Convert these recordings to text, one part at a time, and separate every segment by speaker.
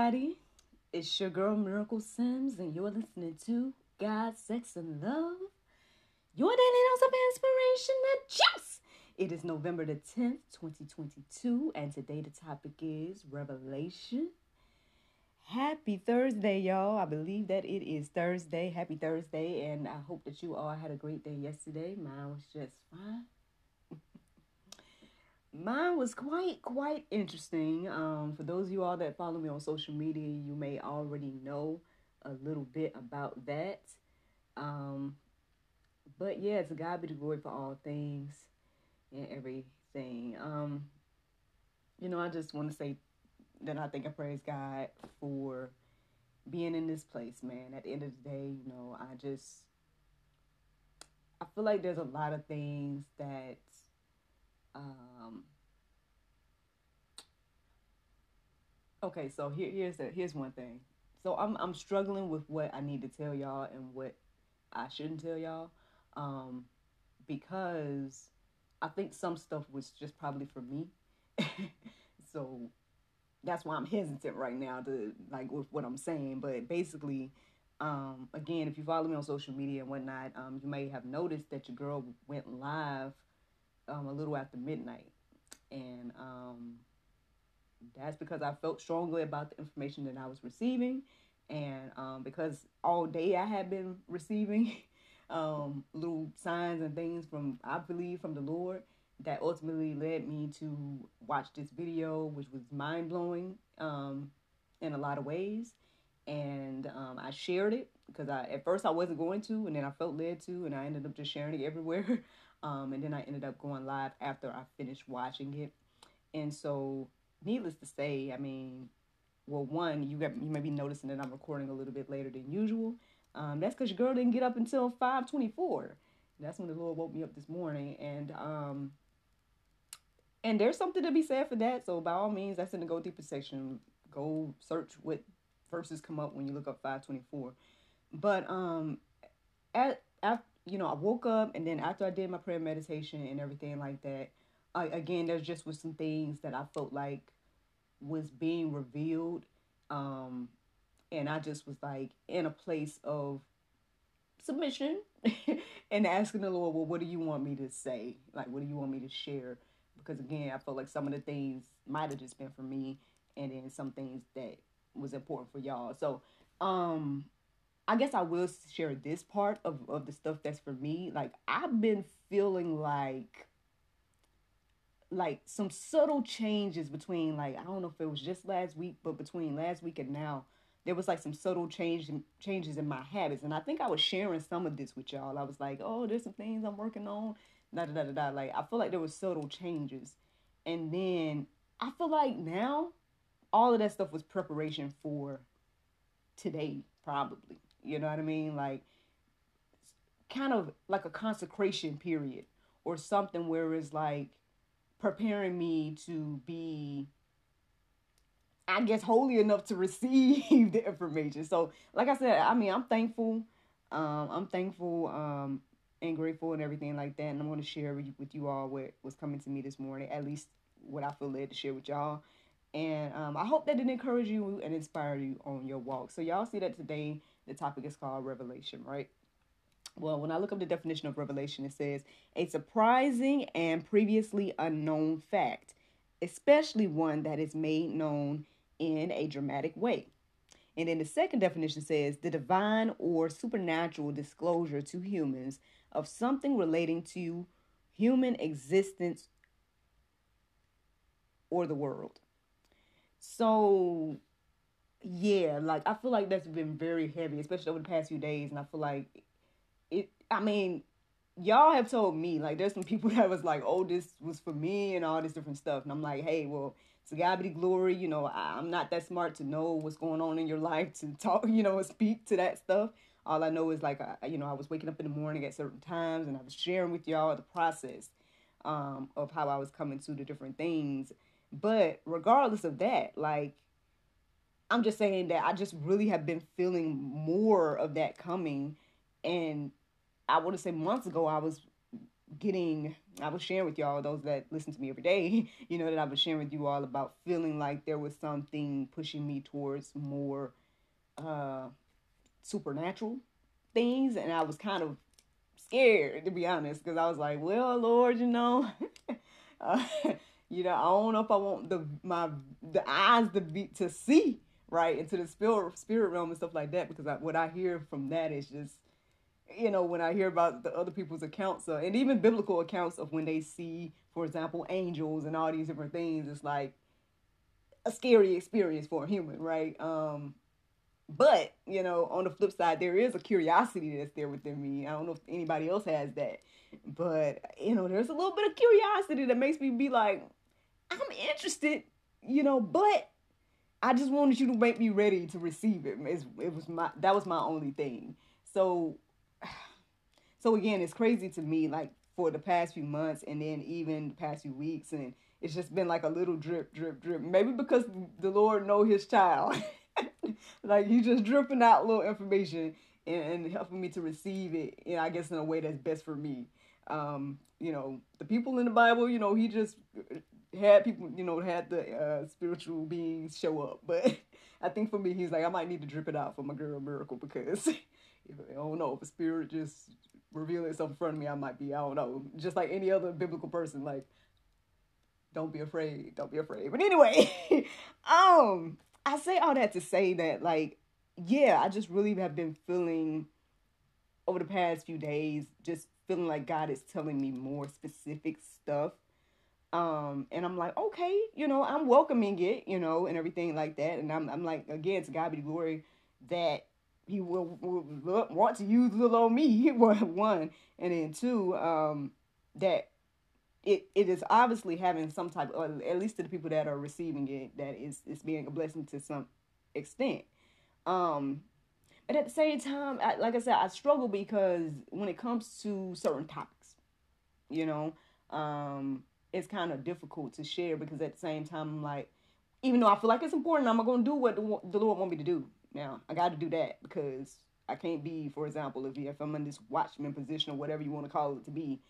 Speaker 1: Everybody. It's your girl Miracle Sims, and you're listening to God, Sex, and Love. Your daily dose of inspiration, the juice. It is November the 10th, 2022, and today the topic is Revelation. Happy Thursday, y'all. I believe that it is Thursday. Happy Thursday, and I hope that you all had a great day yesterday. Mine was just fine. Mine was quite quite interesting. Um, for those of you all that follow me on social media, you may already know a little bit about that. Um, but yeah, to God be the glory for all things and everything. Um, you know, I just want to say that I think I praise God for being in this place, man. At the end of the day, you know, I just I feel like there's a lot of things that um okay so here here's here's one thing. So i'm i'm struggling with what i need to tell y'all and what i shouldn't tell y'all um because i think some stuff was just probably for me. So that's why i'm hesitant right now to like with what i'm saying. But basically um again if you follow me on social media and whatnot um you may have noticed that your girl went live um, a little after midnight. And um, that's because I felt strongly about the information that I was receiving. And um, because all day I had been receiving um, little signs and things from, I believe, from the Lord that ultimately led me to watch this video, which was mind blowing um, in a lot of ways. And um, I shared it because I at first I wasn't going to, and then I felt led to, and I ended up just sharing it everywhere. Um, and then I ended up going live after I finished watching it. And so, needless to say, I mean, well, one, you got you may be noticing that I'm recording a little bit later than usual. Um, that's because your girl didn't get up until 5:24. That's when the Lord woke me up this morning, and um, and there's something to be said for that. So by all means, that's in the go deeper section. Go search what verses come up when you look up 524. But um, at after you know, I woke up and then after I did my prayer meditation and everything like that, I, again, there's just was some things that I felt like was being revealed. Um, and I just was like in a place of submission and asking the Lord, well, what do you want me to say? Like, what do you want me to share? Because again, I felt like some of the things might have just been for me and then some things that was important for y'all. So, um, I guess I will share this part of, of the stuff that's for me. Like I've been feeling like like some subtle changes between like I don't know if it was just last week, but between last week and now, there was like some subtle change changes in my habits. And I think I was sharing some of this with y'all. I was like, oh, there's some things I'm working on. Da da da da da. Like I feel like there was subtle changes. And then I feel like now all of that stuff was preparation for today, probably. You know what I mean? Like kind of like a consecration period or something where it's like preparing me to be I guess holy enough to receive the information. So like I said, I mean I'm thankful. Um I'm thankful um and grateful and everything like that. And I'm gonna share with you, all what was coming to me this morning, at least what I feel led to share with y'all. And um, I hope that it encourage you and inspire you on your walk. So y'all see that today the topic is called revelation, right? Well, when I look up the definition of revelation, it says a surprising and previously unknown fact, especially one that is made known in a dramatic way. And then the second definition says the divine or supernatural disclosure to humans of something relating to human existence or the world. So yeah, like I feel like that's been very heavy, especially over the past few days, and I feel like it. I mean, y'all have told me like there's some people that was like, oh, this was for me and all this different stuff, and I'm like, hey, well, to God be the glory. You know, I, I'm not that smart to know what's going on in your life to talk, you know, speak to that stuff. All I know is like, I, you know, I was waking up in the morning at certain times, and I was sharing with y'all the process um, of how I was coming to the different things. But regardless of that, like I'm just saying that I just really have been feeling more of that coming. And I want to say months ago, I was getting, I was sharing with y'all, those that listen to me every day, you know, that I was sharing with you all about feeling like there was something pushing me towards more uh, supernatural things. And I was kind of scared, to be honest, because I was like, well, Lord, you know. uh, you know, I don't know if I want the my the eyes to be to see right into the spirit spirit realm and stuff like that because I, what I hear from that is just you know when I hear about the other people's accounts uh, and even biblical accounts of when they see for example angels and all these different things it's like a scary experience for a human right? Um but you know on the flip side there is a curiosity that's there within me. I don't know if anybody else has that but you know there's a little bit of curiosity that makes me be like I'm interested you know but I just wanted you to make me ready to receive it. It's, it was my that was my only thing. So, so again, it's crazy to me. Like for the past few months, and then even the past few weeks, and it's just been like a little drip, drip, drip. Maybe because the Lord know His child, like He's just dripping out little information and, and helping me to receive it. And I guess in a way that's best for me. Um, you know, the people in the Bible, you know, He just had people, you know, had the uh, spiritual beings show up. But I think for me, he's like, I might need to drip it out for my girl Miracle because if, I don't know if a spirit just reveal itself in front of me, I might be, I don't know, just like any other biblical person, like, don't be afraid, don't be afraid. But anyway, um, I say all that to say that, like, yeah, I just really have been feeling over the past few days, just feeling like God is telling me more specific stuff um, and I'm like, okay, you know, I'm welcoming it, you know, and everything like that. And I'm, I'm like, again, to God be the glory that He will, will, will want to use little old me. One, and then two, um, that it it is obviously having some type, of, at least to the people that are receiving it, that is it's being a blessing to some extent. Um, but at the same time, I, like I said, I struggle because when it comes to certain topics, you know, um, it's kind of difficult to share because at the same time, I'm like, even though I feel like it's important, I'm going to do what the, Lord want me to do. Now, I got to do that because I can't be, for example, if, if I'm in this watchman position or whatever you want to call it to be,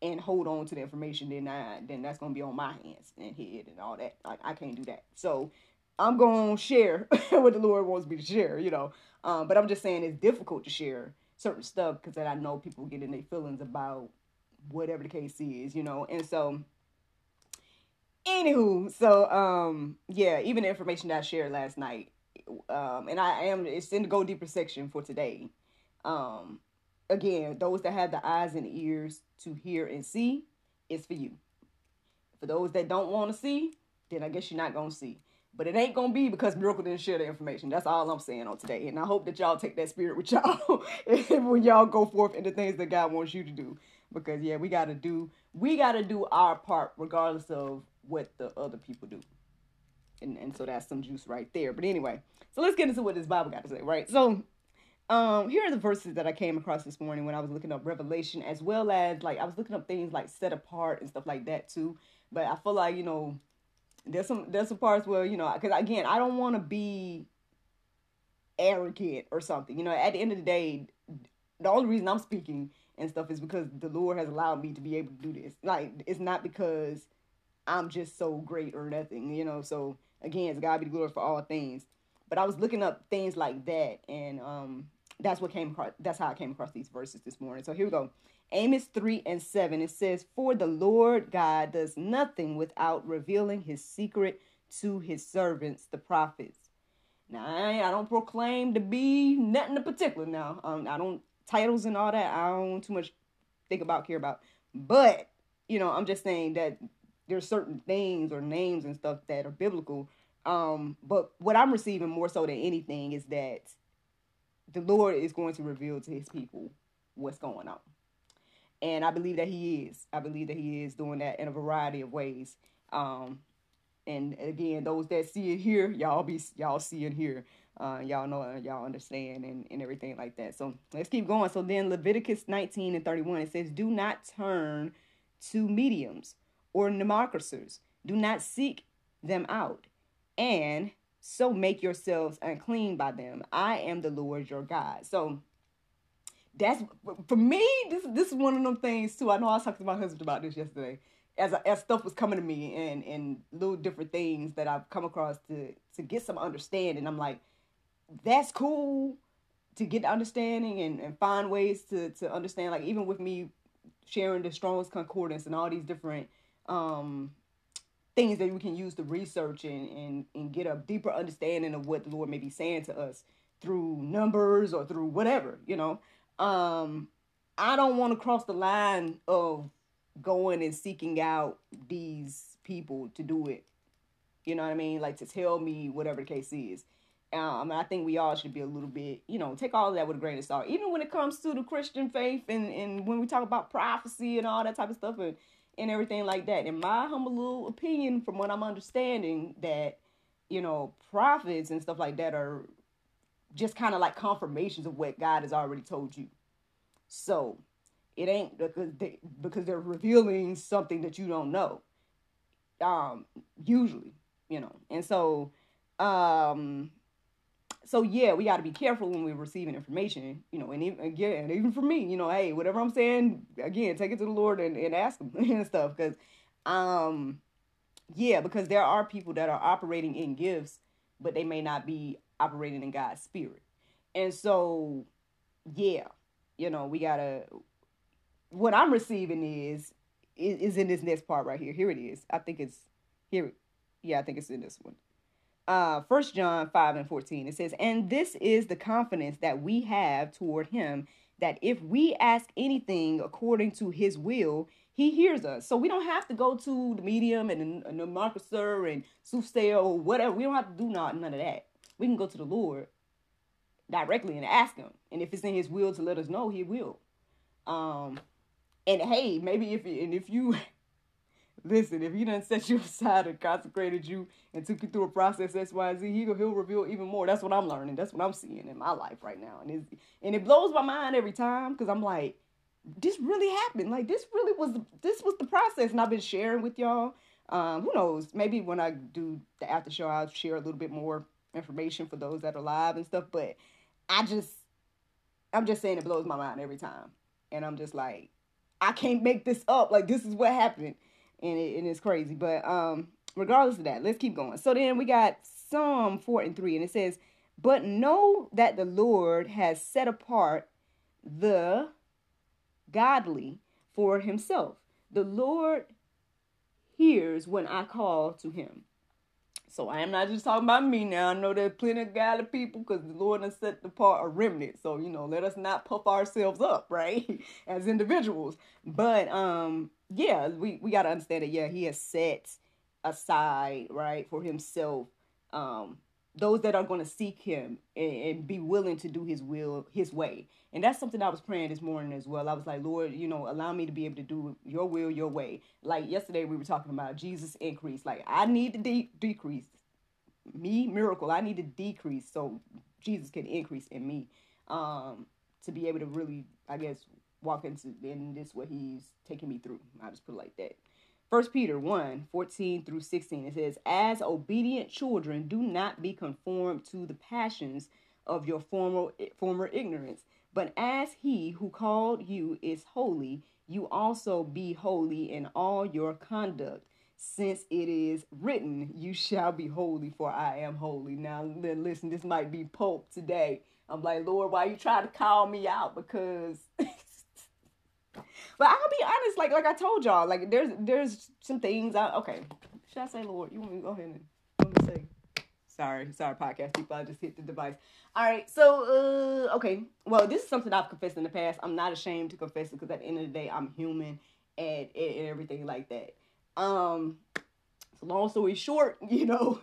Speaker 1: and hold on to the information, then I, then that's to be on my hands and head and all that. Like, I can't do that. So I'm to share what the Lord wants me to share, you know. Um, but I'm just saying it's difficult to share certain stuff because that I know people get in their feelings about whatever the case is, you know. And so Anywho, so um, yeah, even the information that I shared last night, um, and I am it's in the go deeper section for today. Um, again, those that have the eyes and ears to hear and see, it's for you. For those that don't want to see, then I guess you're not gonna see. But it ain't gonna be because Miracle didn't share the information. That's all I'm saying on today. And I hope that y'all take that spirit with y'all when y'all go forth into things that God wants you to do. Because yeah, we gotta do we gotta do our part regardless of what the other people do. And, and so that's some juice right there. But anyway, so let's get into what this Bible got to say, right? So um here are the verses that I came across this morning when I was looking up Revelation, as well as like I was looking up things like set apart and stuff like that too. But I feel like, you know, there's some there's some parts where, you know, because again, I don't want to be arrogant or something. You know, at the end of the day, the only reason I'm speaking and stuff is because the Lord has allowed me to be able to do this. Like it's not because I'm just so great or nothing, you know. So again, it's God be the glory for all things. But I was looking up things like that, and um, that's what came across. That's how I came across these verses this morning. So here we go. Amos 3 and 7, it says, For the Lord God does nothing without revealing his secret to his servants, the prophets. Now, I, I don't proclaim to be nothing in particular now. Um, I don't, titles and all that, I don't too much think about, care about. But, you know, I'm just saying that there's certain things or names and stuff that are biblical. Um, but what I'm receiving more so than anything is that the Lord is going to reveal to his people what's going on. and I believe that he is. I believe that he is doing that in a variety of ways. Um, and again, those that see it here, y'all be y'all see it here. Uh, y'all know, y'all understand, and, and everything like that. So let's keep going. So then, Leviticus 19 and 31, it says, Do not turn to mediums or necromancers. Do not seek them out, and so make yourselves unclean by them. I am the Lord your God. So that's for me. This this is one of them things too. I know I was talking to my husband about this yesterday. As as stuff was coming to me and and little different things that I've come across to to get some understanding. I'm like, that's cool to get understanding and, and find ways to to understand. Like even with me sharing the Strong's Concordance and all these different um things that we can use to research and, and and get a deeper understanding of what the Lord may be saying to us through numbers or through whatever, you know um I don't want to cross the line of going and seeking out these people to do it. You know what I mean? Like to tell me whatever the case is. Um, I think we all should be a little bit, you know, take all of that with a grain of salt. Even when it comes to the Christian faith and, and when we talk about prophecy and all that type of stuff and, and everything like that. In my humble little opinion, from what I'm understanding, that, you know, prophets and stuff like that are just kind of like confirmations of what God has already told you. So it ain't because they because they're revealing something that you don't know. Um, usually, you know, and so um so yeah, we got to be careful when we're receiving information, you know, and even, again, even for me, you know, hey, whatever I'm saying, again, take it to the Lord and, and ask him and stuff. Cause, um, yeah, because there are people that are operating in gifts, but they may not be operating in God's spirit. And so, yeah, you know, we gotta. What I'm receiving is is, is in this next part right here. Here it is. I think it's here. Yeah, I think it's in this one. Uh, First John five and fourteen. It says, "And this is the confidence that we have toward Him, that if we ask anything according to His will, He hears us. So we don't have to go to the medium and the marketer and soothsayer or whatever. We don't have to do not none of that we can go to the Lord directly and ask him. And if it's in his will to let us know, he will. Um and hey, maybe if and if you listen, if he done set you aside and consecrated you and took you through a process X, Y, Z, he, he'll reveal even more. That's what I'm learning. That's what I'm seeing in my life right now. And it's, and it blows my mind every time because I'm like, this really happened. Like this really was this was the process. And I've been sharing with y'all. Um, who knows? Maybe when I do the after show, I'll share a little bit more information for those that are live and stuff. But I just, I'm just saying it blows my mind every time. And I'm just like, I can't make this up. Like, this is what happened. And, it, and it's crazy. But um, regardless of that, let's keep going. So then we got Psalm 4 and 3. And it says, But know that the Lord has set apart the godly for himself. The Lord hears when I call to him. So I am not just talking about me now. I know there's plenty of godly people because the Lord has set apart a remnant. So, you know, let us not puff ourselves up, right? As individuals. But um, yeah, we, we gotta understand that yeah, he has set aside, right, for himself um those that are going to seek him and, and, be willing to do his will his way. And that's something i was praying this morning as well. I was like lord you know allow me to be able to do your will your way. Like yesterday we were talking about jesus increase. Like i need to de- decrease. Me miracle i need to decrease so jesus can increase in me um to be able to really i guess walk into in this what he's taking me through I'll just put it like that First Peter 1 14 through 16, it says, As obedient children, do not be conformed to the passions of your former, former ignorance, but as he who called you is holy, you also be holy in all your conduct, since it is written, You shall be holy, for I am holy. Now, then, listen, this might be Pope today. I'm like, Lord, why you try to call me out? Because But I'll be honest, like like I told y'all, like there's there's some things I okay. Should I say Lord? You want me to go ahead and say? Sorry, sorry, podcast people. I just hit the device. All right, so uh, okay. Well, this is something I've confessed in the past. I'm not ashamed to confess it because at the end of the day, I'm human and, and, and everything like that. Um, so long story short, you know,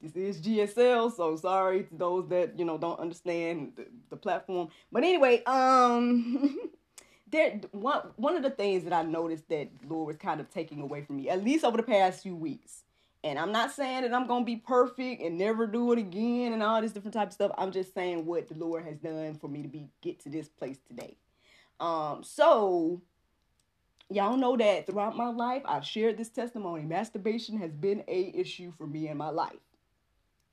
Speaker 1: this is GSL, so sorry to those that you know don't understand the, the platform. But anyway, um. there one one of the things that I noticed that Lord was kind of taking away from me, at least over the past few weeks. And I'm not saying that I'm gonna be perfect and never do it again and all this different type of stuff. I'm just saying what the Lord has done for me to be get to this place today. Um, so y'all know that throughout my life, I've shared this testimony. Masturbation has been a issue for me in my life.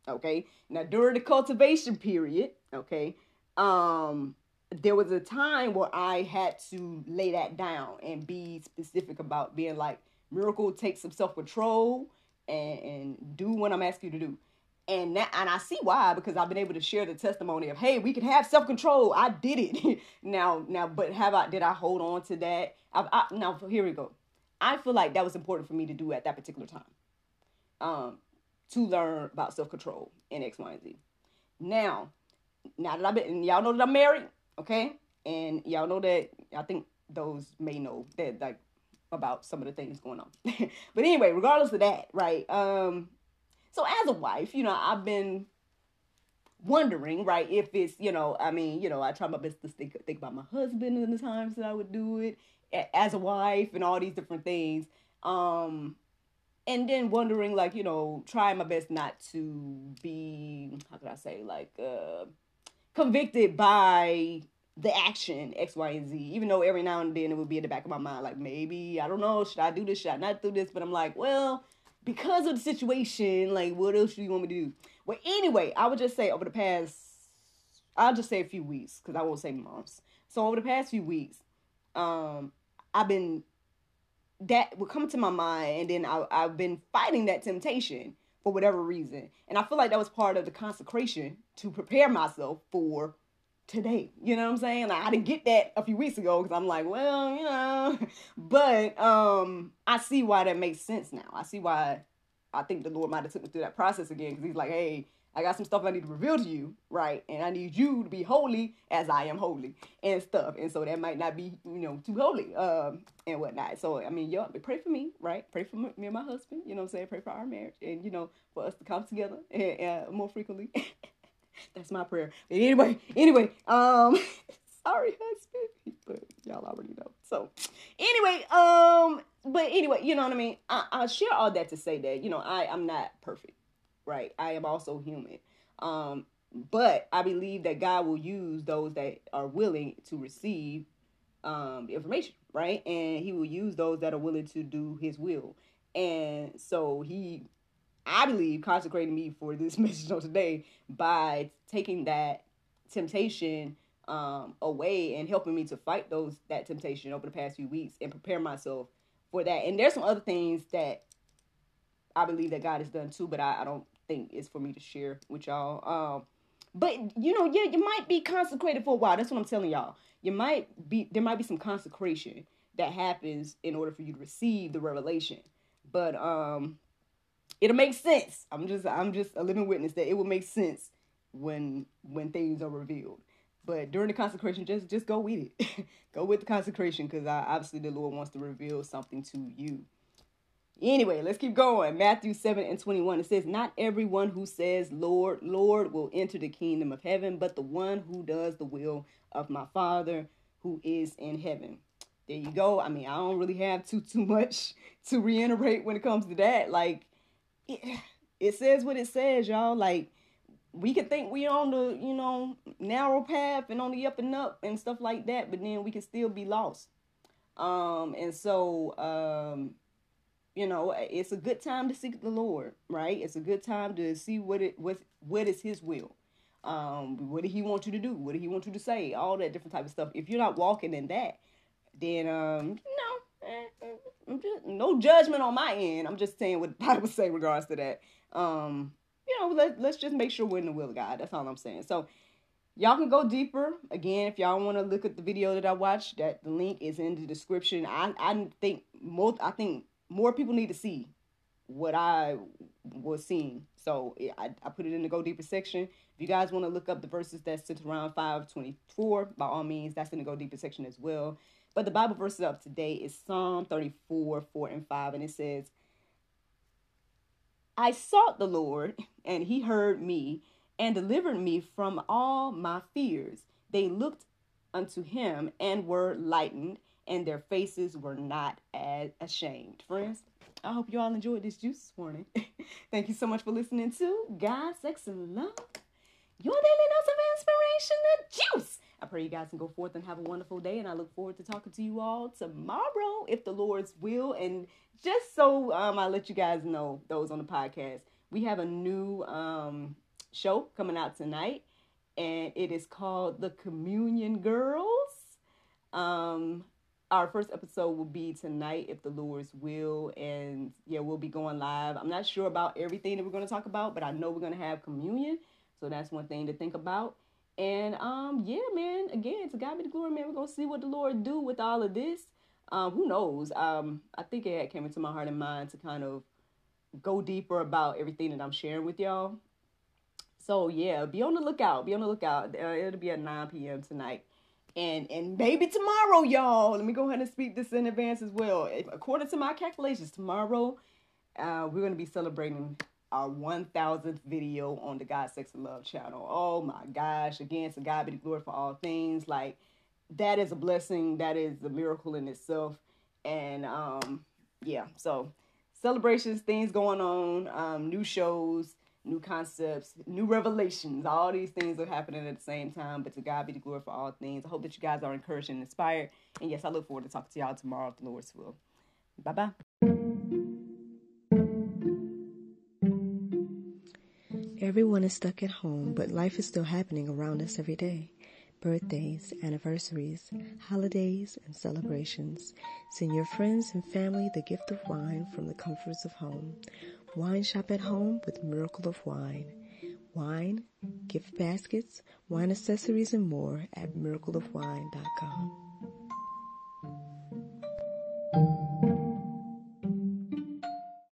Speaker 1: Okay. Now during the cultivation period, okay, um, there was a time where I had to lay that down and be specific about being like, Miracle, take some self control and, and do what I'm asking you to do. And that, and I see why because I've been able to share the testimony of hey we can have self control I did it. Now now but have I did I hold on to that? I, I, now here we go. I feel like that was important for me to do at that particular time um to learn about self control in X Y and Z. Now now that I've been y'all know that I'm married okay and y'all know that I think those may know that like about some of the things going on. but anyway, regardless of that, right? Um, so as a wife, you know, I've been wondering, right, if it's, you know, I mean, you know, I try my best to think, think about my husband and the times that I would do it as a wife and all these different things. Um, and then wondering, like, you know, trying my best not to be, how could I say, like, uh, convicted by the action X, Y, and Z. Even though every now and then it would be in the back of my mind, like maybe I don't know, should I do this? Should I not do this? But I'm like, well, because of the situation, like what else do you want me to do? Well, anyway, I would just say over the past, I'll just say a few weeks because I won't say months. So over the past few weeks, um, I've been that would come to my mind, and then I, I've been fighting that temptation for whatever reason, and I feel like that was part of the consecration to prepare myself for today. You know what I'm saying? Like, I didn't get that a few weeks ago because I'm like, well, you know, but um, I see why that makes sense now. I see why I think the Lord might have took me through that process again because He's like, hey, I got some stuff I need to reveal to you, right? And I need you to be holy as I am holy and stuff. And so that might not be, you know, too holy um, and whatnot. So, I mean, y'all pray for me, right? Pray for me and my husband, you know what I'm saying? Pray for our marriage and, you know, for us to come together and, uh, more frequently. That's my prayer. But anyway, anyway, um, sorry, husband, but y'all already know. So, anyway, um, but anyway, you know what I mean. I, I share all that to say that you know I I'm not perfect, right? I am also human. Um, but I believe that God will use those that are willing to receive um information, right? And He will use those that are willing to do His will. And so He I believe, consecrated me for this message on today by taking that temptation um, away and helping me to fight those that temptation over the past few weeks and prepare myself for that. And there's some other things that I believe that God has done too, but I, I don't think it's for me to share with y'all. Um, but you know, yeah, you might be consecrated for a while. That's what I'm telling y'all. You might be there might be some consecration that happens in order for you to receive the revelation. But um it'll make sense. I'm just I'm just a living witness that it will make sense when when things are revealed. But during the consecration, just just go with it. go with the consecration because I obviously the Lord wants to reveal something to you. Anyway, let's keep going. Matthew 7 and 21. It says, Not everyone who says, Lord, Lord, will enter the kingdom of heaven, but the one who does the will of my Father who is in heaven. There you go. I mean, I don't really have too too much to reiterate when it comes to that. Like, it, it says what it says, y'all. Like we can think we're on the you know narrow path and on the up and up and stuff like that, but then we can still be lost. Um, and so um, you know, it's a good time to seek the Lord, right? It's a good time to see what it what what is His will. Um, what did He want you to do? What did He want you to say? All that different type of stuff. If you're not walking in that, then um, you know I'm just no judgment on my end. I'm just saying what the Bible say regards to that. Um, you know, let let's just make sure we're in the will of God. That's all I'm saying. So y'all can go deeper. Again, if y'all want to look at the video that I watched, that the link is in the description. I I think most I think more people need to see what I was seeing. So I, I put it in the go deeper section. If you guys want to look up the verses that's sent around 524, by all means, that's in the go deeper section as well. But the Bible verses up today is Psalm 34, 4 and 5, and it says, I sought the Lord, and he heard me and delivered me from all my fears. They looked unto him and were lightened, and their faces were not as ashamed. Friends, I hope you all enjoyed this juice this morning. Thank you so much for listening to God, Sex, and Love, your daily dose of inspiration and juice. I pray you guys can go forth and have a wonderful day, and I look forward to talking to you all tomorrow, if the Lord's will. And just so um, I let you guys know, those on the podcast, we have a new um, show coming out tonight, and it is called The Communion Girls. Um, our first episode will be tonight, if the Lord's will, and yeah, we'll be going live. I'm not sure about everything that we're going to talk about, but I know we're going to have communion, so that's one thing to think about. And um, yeah, man, again, to God be the glory, man. We're gonna see what the Lord do with all of this. Um, who knows? Um, I think it came into my heart and mind to kind of go deeper about everything that I'm sharing with y'all. So yeah, be on the lookout. Be on the lookout. Uh, it'll be at 9 p.m. tonight. And and maybe tomorrow, y'all. Let me go ahead and speak this in advance as well. If, according to my calculations, tomorrow uh, we're gonna be celebrating our 1000th video on the God, Sex, and Love channel. Oh my gosh. Again, to God be the glory for all things. Like, that is a blessing. That is a miracle in itself. And, um, yeah, so celebrations, things going on, um, new shows, new concepts, new revelations. All these things are happening at the same time. But to God be the glory for all things. I hope that you guys are encouraged and inspired. And yes, I look forward to talking to y'all tomorrow if the Lord's will. Bye bye.
Speaker 2: Everyone is stuck at home, but life is still happening around us every day. Birthdays, anniversaries, holidays, and celebrations. Send your friends and family the gift of wine from the comforts of home. Wine shop at home with Miracle of Wine. Wine, gift baskets, wine accessories, and more at miracleofwine.com.